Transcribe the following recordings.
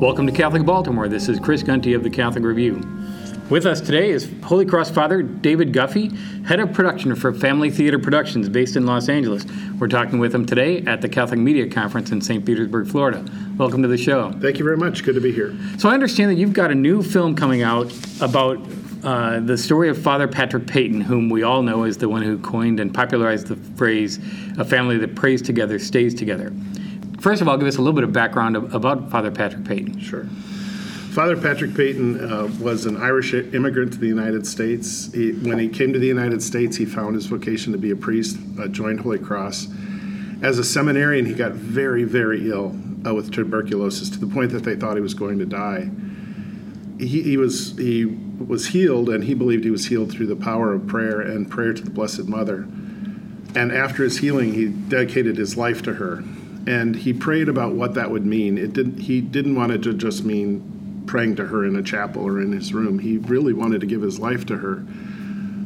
Welcome to Catholic Baltimore. This is Chris Gunty of the Catholic Review. With us today is Holy Cross Father David Guffey, head of production for Family Theater Productions based in Los Angeles. We're talking with him today at the Catholic Media Conference in St. Petersburg, Florida. Welcome to the show. Thank you very much. Good to be here. So I understand that you've got a new film coming out about uh, the story of Father Patrick Peyton, whom we all know is the one who coined and popularized the phrase, a family that prays together stays together. First of all, give us a little bit of background about Father Patrick Peyton. Sure. Father Patrick Peyton uh, was an Irish immigrant to the United States. He, when he came to the United States, he found his vocation to be a priest, uh, joined Holy Cross. As a seminarian, he got very, very ill uh, with tuberculosis to the point that they thought he was going to die. He, he, was he was healed, and he believed he was healed through the power of prayer and prayer to the Blessed Mother. And after his healing, he dedicated his life to her, and he prayed about what that would mean. It didn't. He didn't want it to just mean praying to her in a chapel or in his room. He really wanted to give his life to her.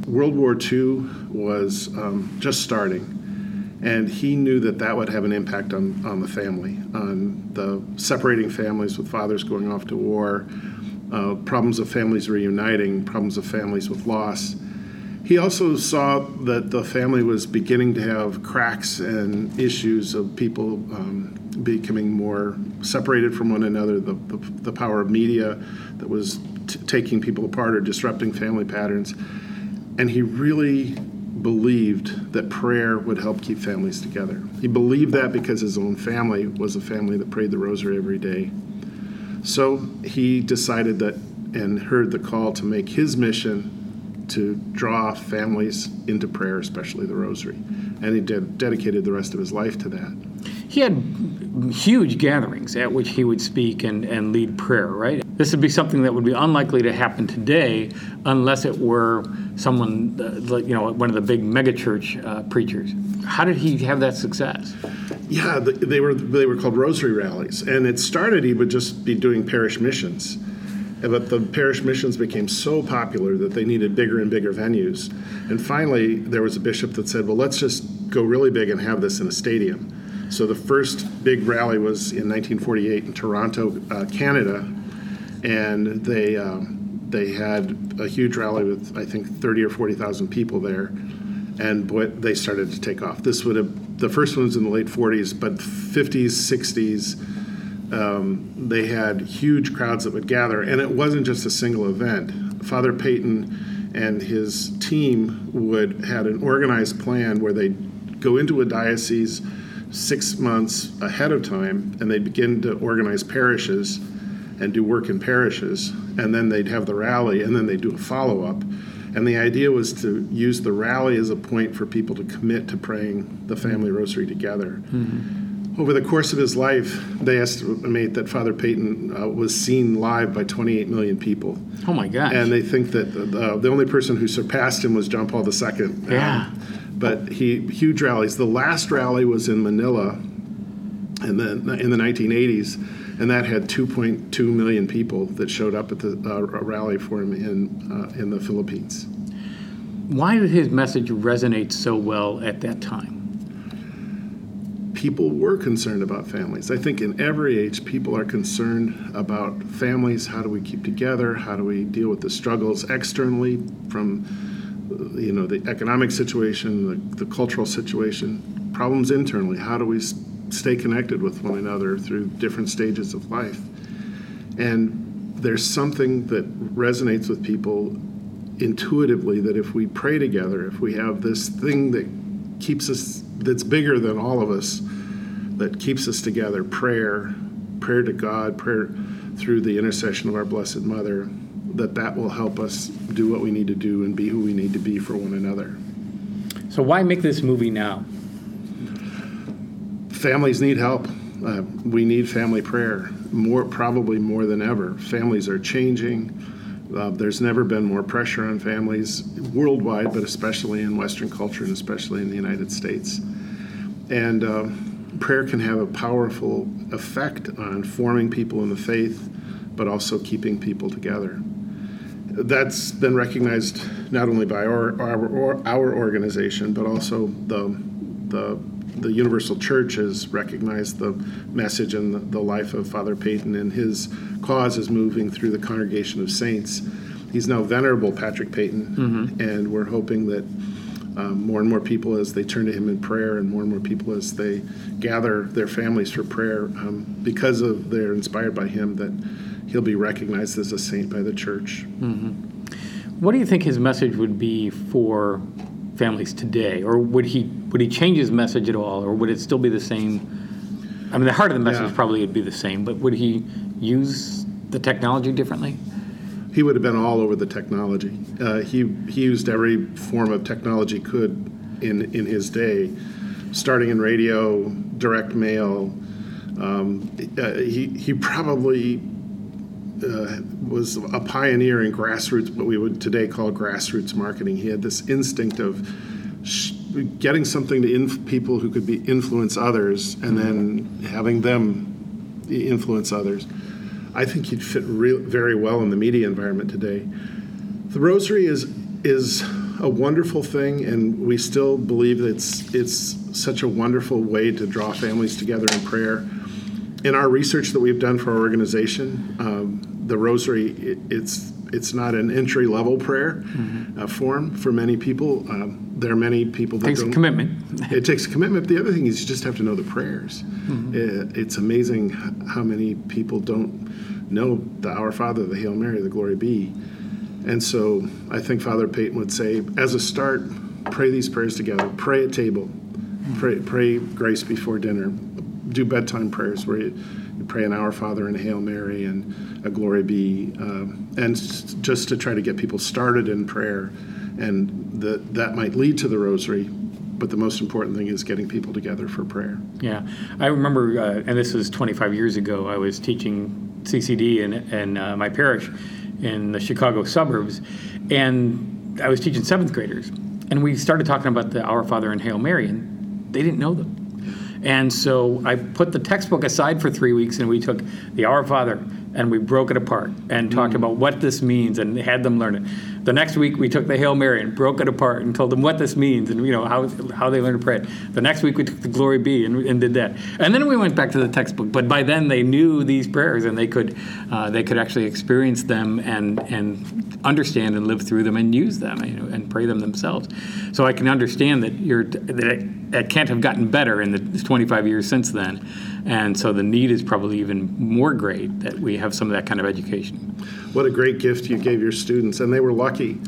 World War II was um, just starting, and he knew that that would have an impact on, on the family, on the separating families with fathers going off to war, uh, problems of families reuniting, problems of families with loss. He also saw that the family was beginning to have cracks and issues of people um, becoming more separated from one another, the, the, the power of media that was t- taking people apart or disrupting family patterns. And he really believed that prayer would help keep families together. He believed that because his own family was a family that prayed the rosary every day. So he decided that and heard the call to make his mission to draw families into prayer, especially the rosary. And he did, dedicated the rest of his life to that. He had huge gatherings at which he would speak and, and lead prayer, right? This would be something that would be unlikely to happen today unless it were someone, uh, you know, one of the big megachurch uh, preachers. How did he have that success? Yeah, they were they were called rosary rallies, and it started. He would just be doing parish missions, but the parish missions became so popular that they needed bigger and bigger venues. And finally, there was a bishop that said, "Well, let's just go really big and have this in a stadium." So the first big rally was in 1948 in Toronto, uh, Canada, and they um, they had a huge rally with I think 30 or 40 thousand people there, and boy, they started to take off. This would have the first one was in the late 40s, but 50s, 60s, um, they had huge crowds that would gather, and it wasn't just a single event. Father Peyton and his team would had an organized plan where they go into a diocese six months ahead of time and they'd begin to organize parishes and do work in parishes and then they'd have the rally and then they'd do a follow-up and the idea was to use the rally as a point for people to commit to praying the family rosary together mm-hmm. Over the course of his life they estimate that father peyton uh, was seen live by 28 million people oh my gosh and they think that uh, the only person who surpassed him was john paul ii yeah um, but he huge rallies. The last rally was in Manila, and then in the 1980s, and that had 2.2 million people that showed up at the uh, rally for him in uh, in the Philippines. Why did his message resonate so well at that time? People were concerned about families. I think in every age, people are concerned about families. How do we keep together? How do we deal with the struggles externally from you know the economic situation, the, the cultural situation, problems internally. How do we stay connected with one another through different stages of life? And there's something that resonates with people intuitively that if we pray together, if we have this thing that keeps us, that's bigger than all of us, that keeps us together, prayer, prayer to God, prayer through the intercession of our Blessed Mother, that that will help us do what we need to do and be who we need to be for one another. So why make this movie now? Families need help. Uh, we need family prayer. more probably more than ever. Families are changing. Uh, there's never been more pressure on families worldwide, but especially in Western culture and especially in the United States. And uh, prayer can have a powerful effect on forming people in the faith, but also keeping people together. That's been recognized not only by our, our, our organization, but also the, the the Universal Church has recognized the message and the, life of Father Peyton, and his cause is moving through the congregation of saints. He's now Venerable Patrick Peyton, mm-hmm. and we're hoping that um, more and more people, as they turn to him in prayer, and more and more people as they gather their families for prayer, um, because of they're inspired by him, that he'll be recognized as a saint by the church. Mm-hmm. What do you think his message would be for families today, or would he would he change his message at all, or would it still be the same? I mean, the heart of the message yeah. probably would be the same, but would he use the technology differently? He would have been all over the technology. Uh, he he used every form of technology could in in his day, starting in radio, direct mail. Um, uh, he he probably uh, was a pioneer in grassroots, what we would today call grassroots marketing. He had this instinct of sh- getting something to inf- people who could be influence others, and then having them influence others. I think he'd fit re- very well in the media environment today. The Rosary is is a wonderful thing, and we still believe it's it's such a wonderful way to draw families together in prayer. In our research that we've done for our organization, um, the Rosary it, it's it's not an entry level prayer mm-hmm. uh, form for many people. Um, there are many people that takes don't, a commitment. it takes a commitment. The other thing is you just have to know the prayers. Mm-hmm. It, it's amazing how many people don't know the Our Father, the Hail Mary, the Glory Be. And so I think Father Peyton would say, as a start, pray these prayers together. Pray at table. Mm-hmm. Pray, pray grace before dinner. Do bedtime prayers where you, you pray an Our Father and a Hail Mary and a Glory Be, uh, and just to try to get people started in prayer. And that that might lead to the rosary but the most important thing is getting people together for prayer. Yeah. I remember uh, and this was 25 years ago i was teaching ccd in, in uh, my parish in the chicago suburbs and i was teaching seventh graders. And we started talking about the our father and hail mary and they didn't know them and so I put the textbook aside for three weeks and we took the Our Father and we broke it apart and talked mm. about what this means and had them learn it. The next week we took the Hail Mary and broke it apart and told them what this means and you know how, how they learn to pray it. The next week we took the Glory Be and, and did that. And then we went back to the textbook. But by then they knew these prayers and they could uh, they could actually experience them and and understand and live through them and use them you know, and pray them themselves. So I can understand that you're that it, it can't have gotten better in the 25 years since then. And so the need is probably even more great that we have some of that kind of education. What a great gift you gave your students, and they were lucky.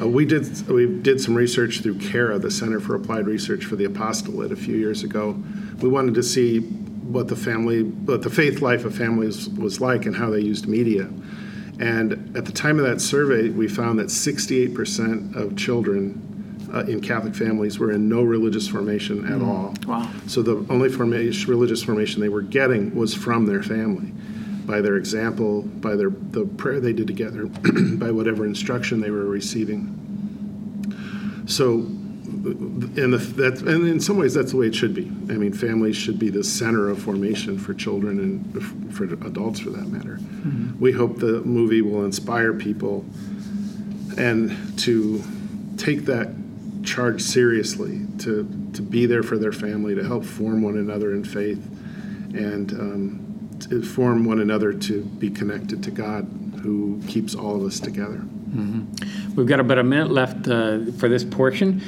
Uh, we did we did some research through CARA, the Center for Applied Research for the Apostolate, a few years ago. We wanted to see what the family, what the faith life of families was like, and how they used media. And at the time of that survey, we found that 68% of children uh, in Catholic families were in no religious formation at mm. all. Wow. So the only formation, religious formation they were getting was from their family, by their example, by their the prayer they did together, by whatever instruction they were receiving. So, and the, that and in some ways that's the way it should be. I mean, families should be the center of formation for children and for adults, for that matter. Mm-hmm. We hope the movie will inspire people and to take that charged seriously to, to be there for their family, to help form one another in faith, and um, to form one another to be connected to God who keeps all of us together. Mm-hmm. We've got about a minute left uh, for this portion.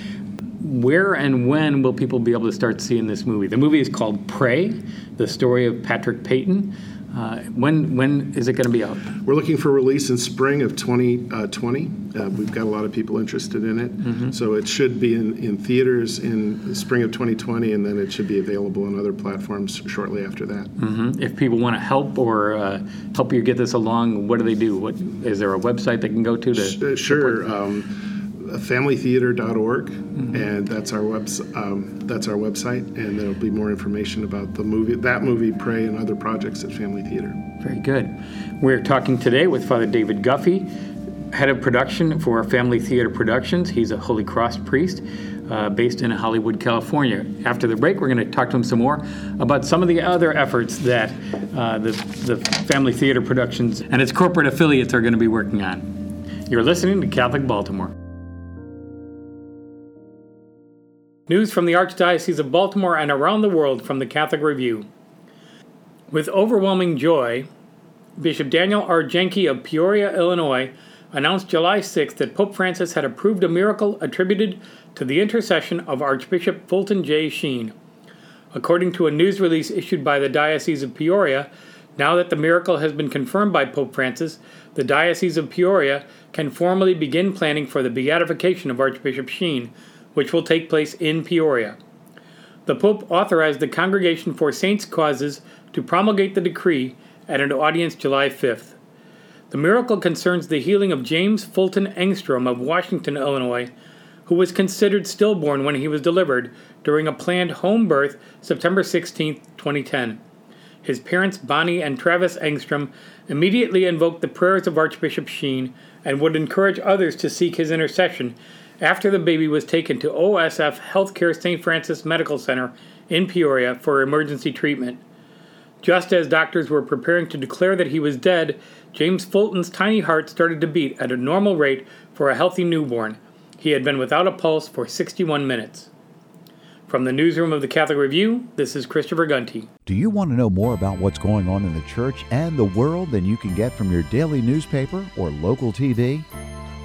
Where and when will people be able to start seeing this movie? The movie is called Pray, the story of Patrick Peyton. Uh, when when is it going to be out? We're looking for release in spring of 2020. Uh, uh, we've got a lot of people interested in it, mm-hmm. so it should be in, in theaters in the spring of 2020, and then it should be available on other platforms shortly after that. Mm-hmm. If people want to help or uh, help you get this along, what do they do? What is there a website they can go to? to sure. Um, familytheater.org, and that's our webs- um, that's our website, and there'll be more information about the movie, that movie, Pray, and other projects at Family Theater. Very good. We're talking today with Father David Guffey, head of production for Family Theater Productions. He's a Holy Cross priest uh, based in Hollywood, California. After the break, we're going to talk to him some more about some of the other efforts that uh, the, the Family Theater Productions and its corporate affiliates are going to be working on. You're listening to Catholic Baltimore. News from the Archdiocese of Baltimore and around the world from the Catholic Review. With overwhelming joy, Bishop Daniel R. Jenky of Peoria, Illinois, announced July 6th that Pope Francis had approved a miracle attributed to the intercession of Archbishop Fulton J. Sheen. According to a news release issued by the Diocese of Peoria, now that the miracle has been confirmed by Pope Francis, the Diocese of Peoria can formally begin planning for the beatification of Archbishop Sheen, which will take place in Peoria. The Pope authorized the Congregation for Saints' Causes to promulgate the decree at an audience July 5th. The miracle concerns the healing of James Fulton Engstrom of Washington, Illinois, who was considered stillborn when he was delivered during a planned home birth September 16, 2010. His parents, Bonnie and Travis Engstrom, immediately invoked the prayers of Archbishop Sheen and would encourage others to seek his intercession after the baby was taken to OSF Healthcare St. Francis Medical Center in Peoria for emergency treatment. Just as doctors were preparing to declare that he was dead, James Fulton's tiny heart started to beat at a normal rate for a healthy newborn. He had been without a pulse for 61 minutes. From the newsroom of the Catholic Review, this is Christopher Gunty. Do you want to know more about what's going on in the church and the world than you can get from your daily newspaper or local TV?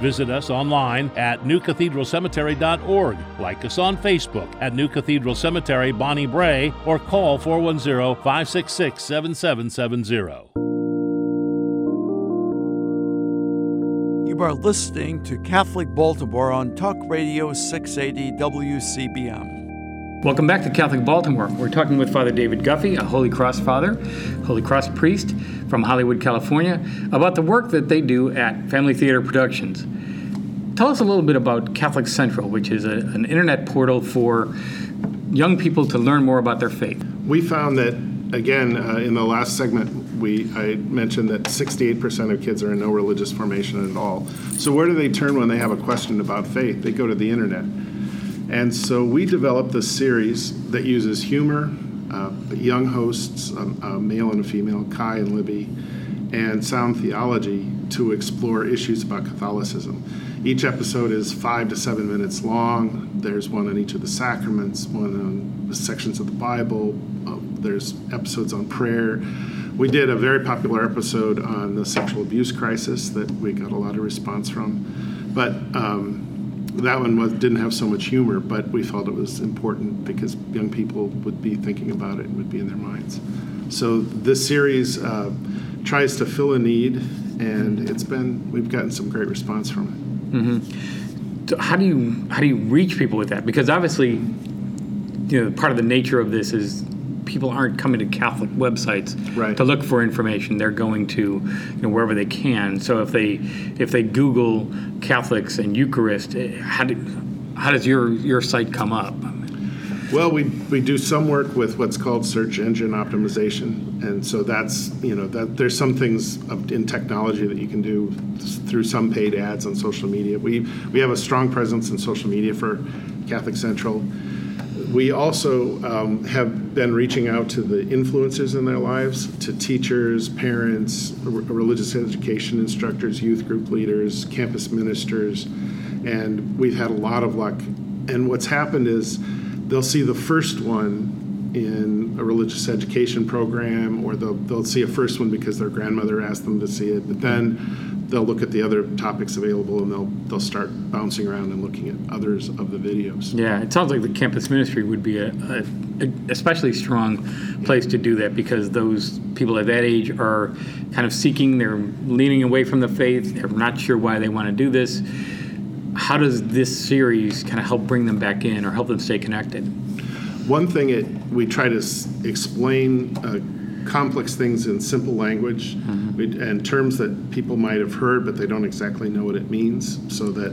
Visit us online at newcathedralcemetery.org. Like us on Facebook at New Cathedral Cemetery Bonnie Bray, or call 410 566 7770. You are listening to Catholic Baltimore on Talk Radio 680 WCBM. Welcome back to Catholic Baltimore. We're talking with Father David Guffey, a Holy Cross Father, Holy Cross priest from Hollywood, California, about the work that they do at Family Theater Productions. Tell us a little bit about Catholic Central, which is a, an internet portal for young people to learn more about their faith. We found that, again, uh, in the last segment, we I mentioned that 68% of kids are in no religious formation at all. So where do they turn when they have a question about faith? They go to the internet. And so we developed this series that uses humor, uh, young hosts, um, a male and a female, Kai and Libby, and sound theology to explore issues about Catholicism. Each episode is five to seven minutes long. There's one on each of the sacraments, one on the sections of the Bible. Uh, there's episodes on prayer. We did a very popular episode on the sexual abuse crisis that we got a lot of response from. But um, that one was, didn't have so much humor, but we felt it was important because young people would be thinking about it and would be in their minds. So this series uh, tries to fill a need, and it's been we've gotten some great response from it. Mm-hmm. So how do you how do you reach people with that? Because obviously, you know, part of the nature of this is people aren't coming to Catholic websites right. to look for information. They're going to you know, wherever they can. So if they if they Google Catholics and Eucharist, eh, how do, how does your your site come up? Well, we, we do some work with what's called search engine optimization, and so that's you know that there's some things in technology that you can do through some paid ads on social media. We we have a strong presence in social media for Catholic Central we also um, have been reaching out to the influencers in their lives, to teachers, parents, r- religious education instructors, youth group leaders, campus ministers, and we've had a lot of luck. And what's happened is they'll see the first one in a religious education program, or they'll, they'll see a first one because their grandmother asked them to see it, but then they'll look at the other topics available and they'll they'll start bouncing around and looking at others of the videos. Yeah, it sounds like the campus ministry would be a, a, a especially strong place to do that because those people at that age are kind of seeking, they're leaning away from the faith, they're not sure why they want to do this. How does this series kind of help bring them back in or help them stay connected? One thing it, we try to s- explain. Uh, complex things in simple language mm-hmm. and terms that people might have heard, but they don't exactly know what it means, so that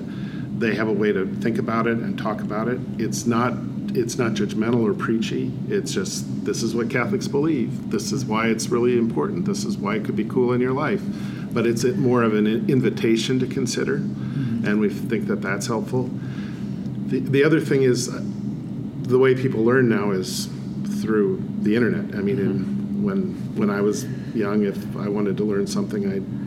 they have a way to think about it and talk about it. It's not it's not judgmental or preachy. It's just this is what Catholics believe. This is why it's really important. This is why it could be cool in your life. But it's more of an invitation to consider, mm-hmm. and we think that that's helpful. The, the other thing is the way people learn now is through the internet. I mean, mm-hmm. When when I was young, if I wanted to learn something, I'd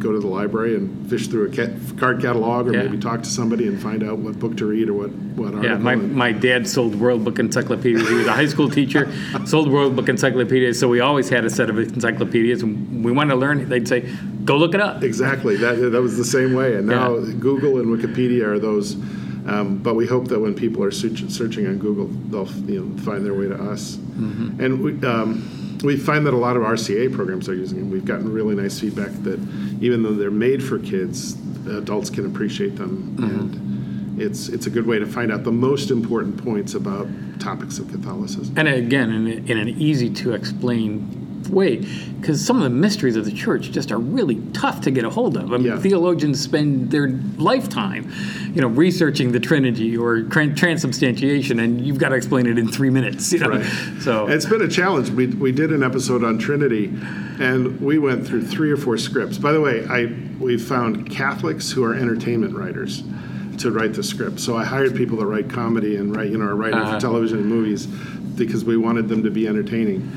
go to the library and fish through a card catalog, or yeah. maybe talk to somebody and find out what book to read or what what article. Yeah, my, my dad sold World Book encyclopedias. He was a high school teacher, sold World Book encyclopedias. So we always had a set of encyclopedias, and we wanted to learn. They'd say, "Go look it up." Exactly. That that was the same way. And now yeah. Google and Wikipedia are those. Um, but we hope that when people are search, searching on Google, they'll you know, find their way to us. Mm-hmm. And we, um, we find that a lot of RCIA programs are using them. We've gotten really nice feedback that even though they're made for kids, adults can appreciate them, mm-hmm. and it's it's a good way to find out the most important points about topics of Catholicism. And again, in, in an easy to explain way because some of the mysteries of the church just are really tough to get a hold of. I mean, yeah. theologians spend their lifetime, you know, researching the Trinity or transubstantiation, and you've got to explain it in three minutes. You know? Right. So it's been a challenge. We we did an episode on Trinity, and we went through three or four scripts. By the way, I we found Catholics who are entertainment writers to write the script. So I hired people to write comedy and write, you know, write uh-huh. for television and movies because we wanted them to be entertaining.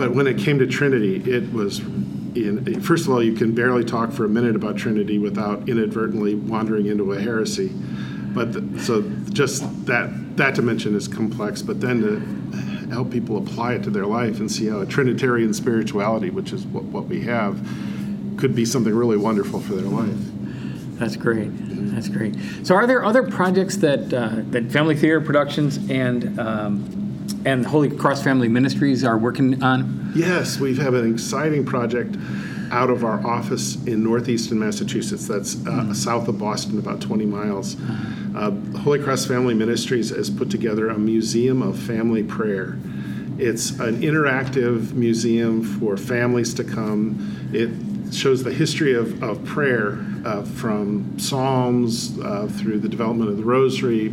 But when it came to Trinity, it was in, first of all, you can barely talk for a minute about Trinity without inadvertently wandering into a heresy. But the, so just that that dimension is complex. But then to help people apply it to their life and see how a Trinitarian spirituality, which is what, what we have, could be something really wonderful for their life. That's great. That's great. So, are there other projects that uh, that Family Theater Productions and um, and Holy Cross Family Ministries are working on? Yes, we have an exciting project out of our office in North Easton Massachusetts. That's uh, mm-hmm. south of Boston, about 20 miles. Uh, Holy Cross Family Ministries has put together a museum of family prayer. It's an interactive museum for families to come. It shows the history of, of prayer uh, from Psalms uh, through the development of the Rosary,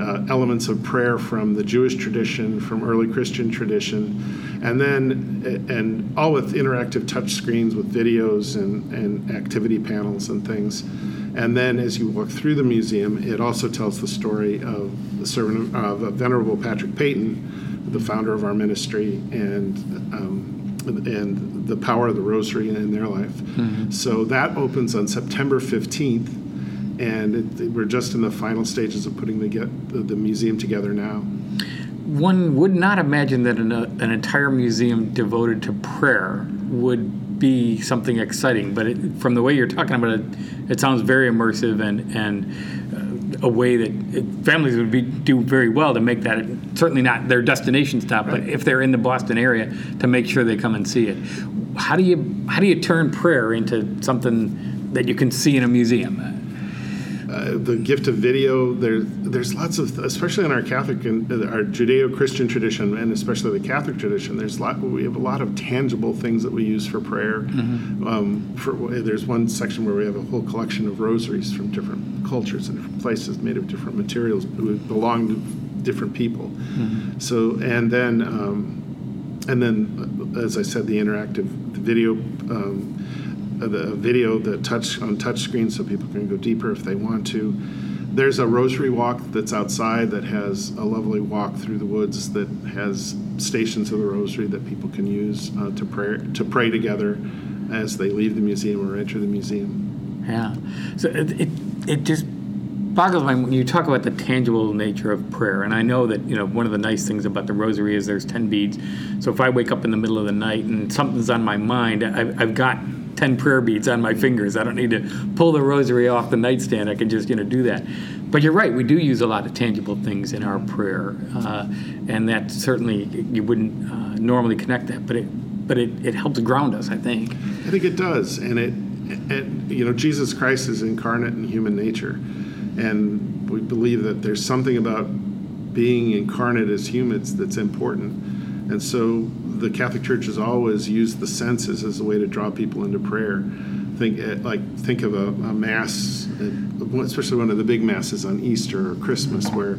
uh, elements of prayer from the Jewish tradition, from early Christian tradition, and then and all with interactive touch screens with videos and, and activity panels and things. And then as you walk through the museum, it also tells the story of the servant of, of Venerable Patrick Peyton, the founder of our ministry, and um, and the power of the Rosary in their life. Mm-hmm. So that opens on September 15th and it, we're just in the final stages of putting the, get, the, the museum together now. One would not imagine that an, uh, an entire museum devoted to prayer would be something exciting, but it, from the way you're talking about it, it sounds very immersive and and uh, a way that it, families would be, do very well to make that certainly not their destination stop, right. but if they're in the Boston area, to make sure they come and see it. How do you how do you turn prayer into something that you can see in a museum? Uh, the gift of video. There's there's lots of, especially in our Catholic and uh, our Judeo-Christian tradition, and especially the Catholic tradition. There's a lot. We have a lot of tangible things that we use for prayer. Mm-hmm. Um, for, there's one section where we have a whole collection of rosaries from different cultures and different places, made of different materials, who belong to different people. Mm-hmm. So and then. Um, and then, as I said, the interactive the video um, the video the touch on touch screen so people can go deeper if they want to. There's a rosary walk that's outside that has a lovely walk through the woods that has stations of the rosary that people can use uh, to pray to pray together as they leave the museum or enter the museum. Yeah, so it it, it just boggles my mind when you talk about the tangible nature of prayer and i know that you know one of the nice things about the rosary is there's 10 beads so if i wake up in the middle of the night and something's on my mind i've, I've got 10 prayer beads on my fingers. I don't need to pull the rosary off the nightstand. I can just, you know, do that. But you're right, we do use a lot of tangible things in our prayer. Uh, and that certainly, you wouldn't uh, normally connect that, but it, but it, it helps ground us, I think. I think it does. And it, it, you know, Jesus Christ is incarnate in human nature. And we believe that there's something about being incarnate as humans that's important. And so the Catholic Church has always used the senses as a way to draw people into prayer. Think eh, like think of a, a mass, eh, especially one of the big masses on Easter or Christmas, where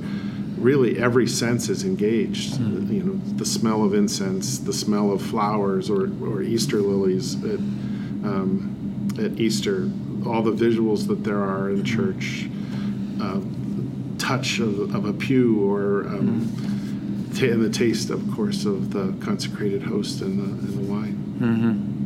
really every sense is engaged. Mm. You know, the smell of incense, the smell of flowers, or, or Easter lilies at, um, at Easter, all the visuals that there are in church, uh, touch of, of, a pew, or um, mm and the taste, of course, of the consecrated host and the, and the wine. Mm-hmm.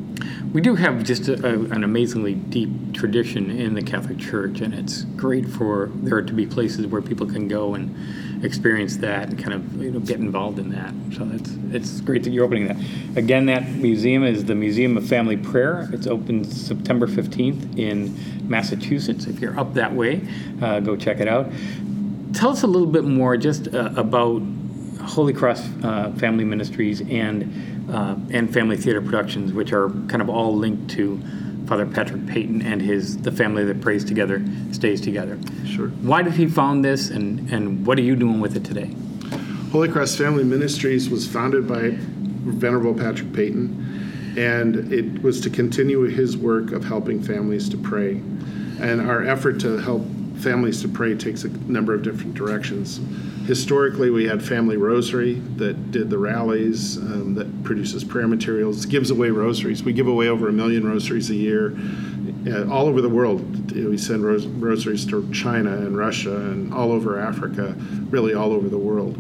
We do have just a, a, an amazingly deep tradition in the Catholic Church, and it's great for there to be places where people can go and experience that and kind of you know get involved in that. So it's it's great that you're opening that. Again, that museum is the Museum of Family Prayer. It's open September 15th in Massachusetts. If you're up that way, uh, go check it out. Tell us a little bit more just uh, about Holy Cross uh, Family Ministries and uh, and Family Theater Productions, which are kind of all linked to Father Patrick Peyton and his the family that prays together stays together. Sure. Why did he found this, and and what are you doing with it today? Holy Cross Family Ministries was founded by Venerable Patrick Peyton, and it was to continue his work of helping families to pray. And our effort to help families to pray takes a number of different directions. Historically we had family rosary that did the rallies um, that produces prayer materials gives away rosaries. We give away over a million rosaries a year uh, all over the world. We send ros- rosaries to china and russia and all over africa really all over the world.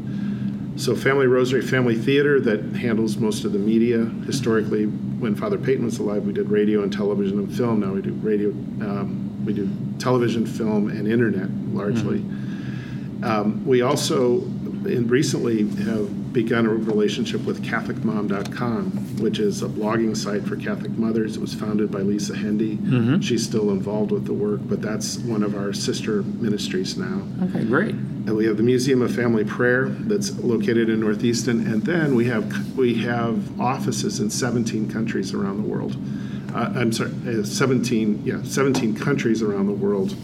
So family rosary family theater that handles most of the media. Historically when father peyton was alive we did radio and television and film. Now we do radio um, we do television film and internet largely mm-hmm um, we also in recently have begun a relationship with CatholicMom.com, which is a blogging site for Catholic mothers. It was founded by Lisa Hendey. Mm-hmm. She's still involved with the work, but that's one of our sister ministries now. Okay, great. And we have the Museum of Family Prayer that's located in North Easton, and then we have we have offices in 17 countries around the world. Uh, I'm sorry, uh, 17 yeah 17 countries around the world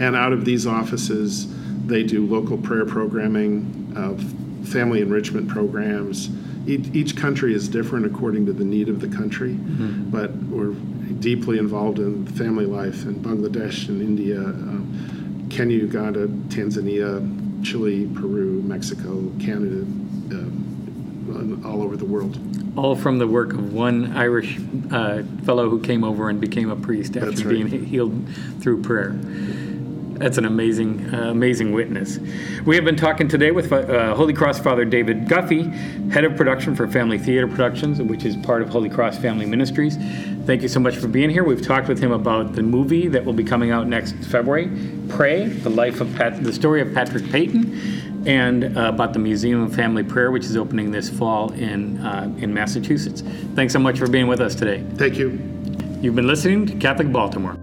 and out of these offices, they do local prayer programming, uh, family enrichment programs. Each, each, country is different according to the need of the country, mm-hmm. but we're deeply involved in family life in Bangladesh and India, uh, Kenya, Uganda, Tanzania, Chile, Peru, Mexico, Canada, uh, all over the world. All from the work of one Irish uh, fellow who came over and became a priest after being healed through prayer. That's an amazing, uh, amazing witness. We have been talking today with uh, Holy Cross Father David Guffey, head of production for Family Theater Productions, which is part of Holy Cross Family Ministries. Thank you so much for being here. We've talked with him about the movie that will be coming out next February, Pray: The Life of Pat- the Story of Patrick Peyton, and uh, about the Museum of Family Prayer, which is opening this fall in uh, in Massachusetts. Thanks so much for being with us today. Thank you. You've been listening to Catholic Baltimore.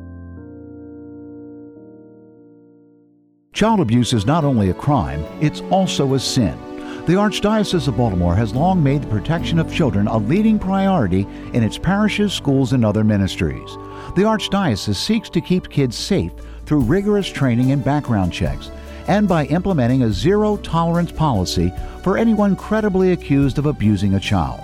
Child abuse is not only a crime, it's also a sin. The Archdiocese of Baltimore has long made the protection of children a leading priority in its parishes, schools, and other ministries. The Archdiocese seeks to keep kids safe through rigorous training and background checks, and by implementing a zero tolerance policy for anyone credibly accused of abusing a child.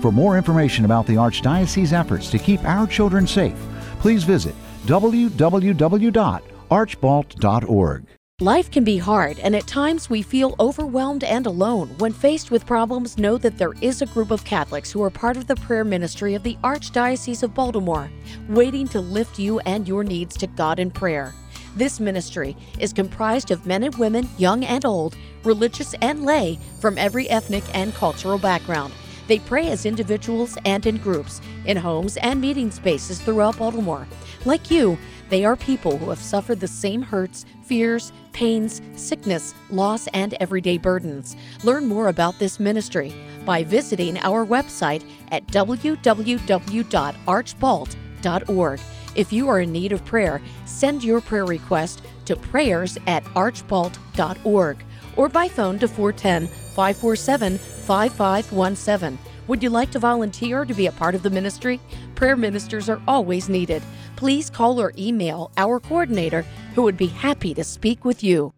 For more information about the Archdiocese efforts to keep our children safe, please visit www.archbalt.org. Life can be hard, and at times we feel overwhelmed and alone. When faced with problems, know that there is a group of Catholics who are part of the prayer ministry of the Archdiocese of Baltimore, waiting to lift you and your needs to God in prayer. This ministry is comprised of men and women, young and old, religious and lay, from every ethnic and cultural background. They pray as individuals and in groups, in homes and meeting spaces throughout Baltimore. Like you, they are people who have suffered the same hurts, fears, pains, sickness, loss, and everyday burdens. Learn more about this ministry by visiting our website at www.archbalt.org. If you are in need of prayer, send your prayer request to prayers at archbalt.org or by phone to 410 547 5517. Would you like to volunteer to be a part of the ministry? Prayer ministers are always needed. Please call or email our coordinator who would be happy to speak with you.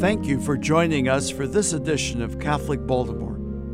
Thank you for joining us for this edition of Catholic Baltimore.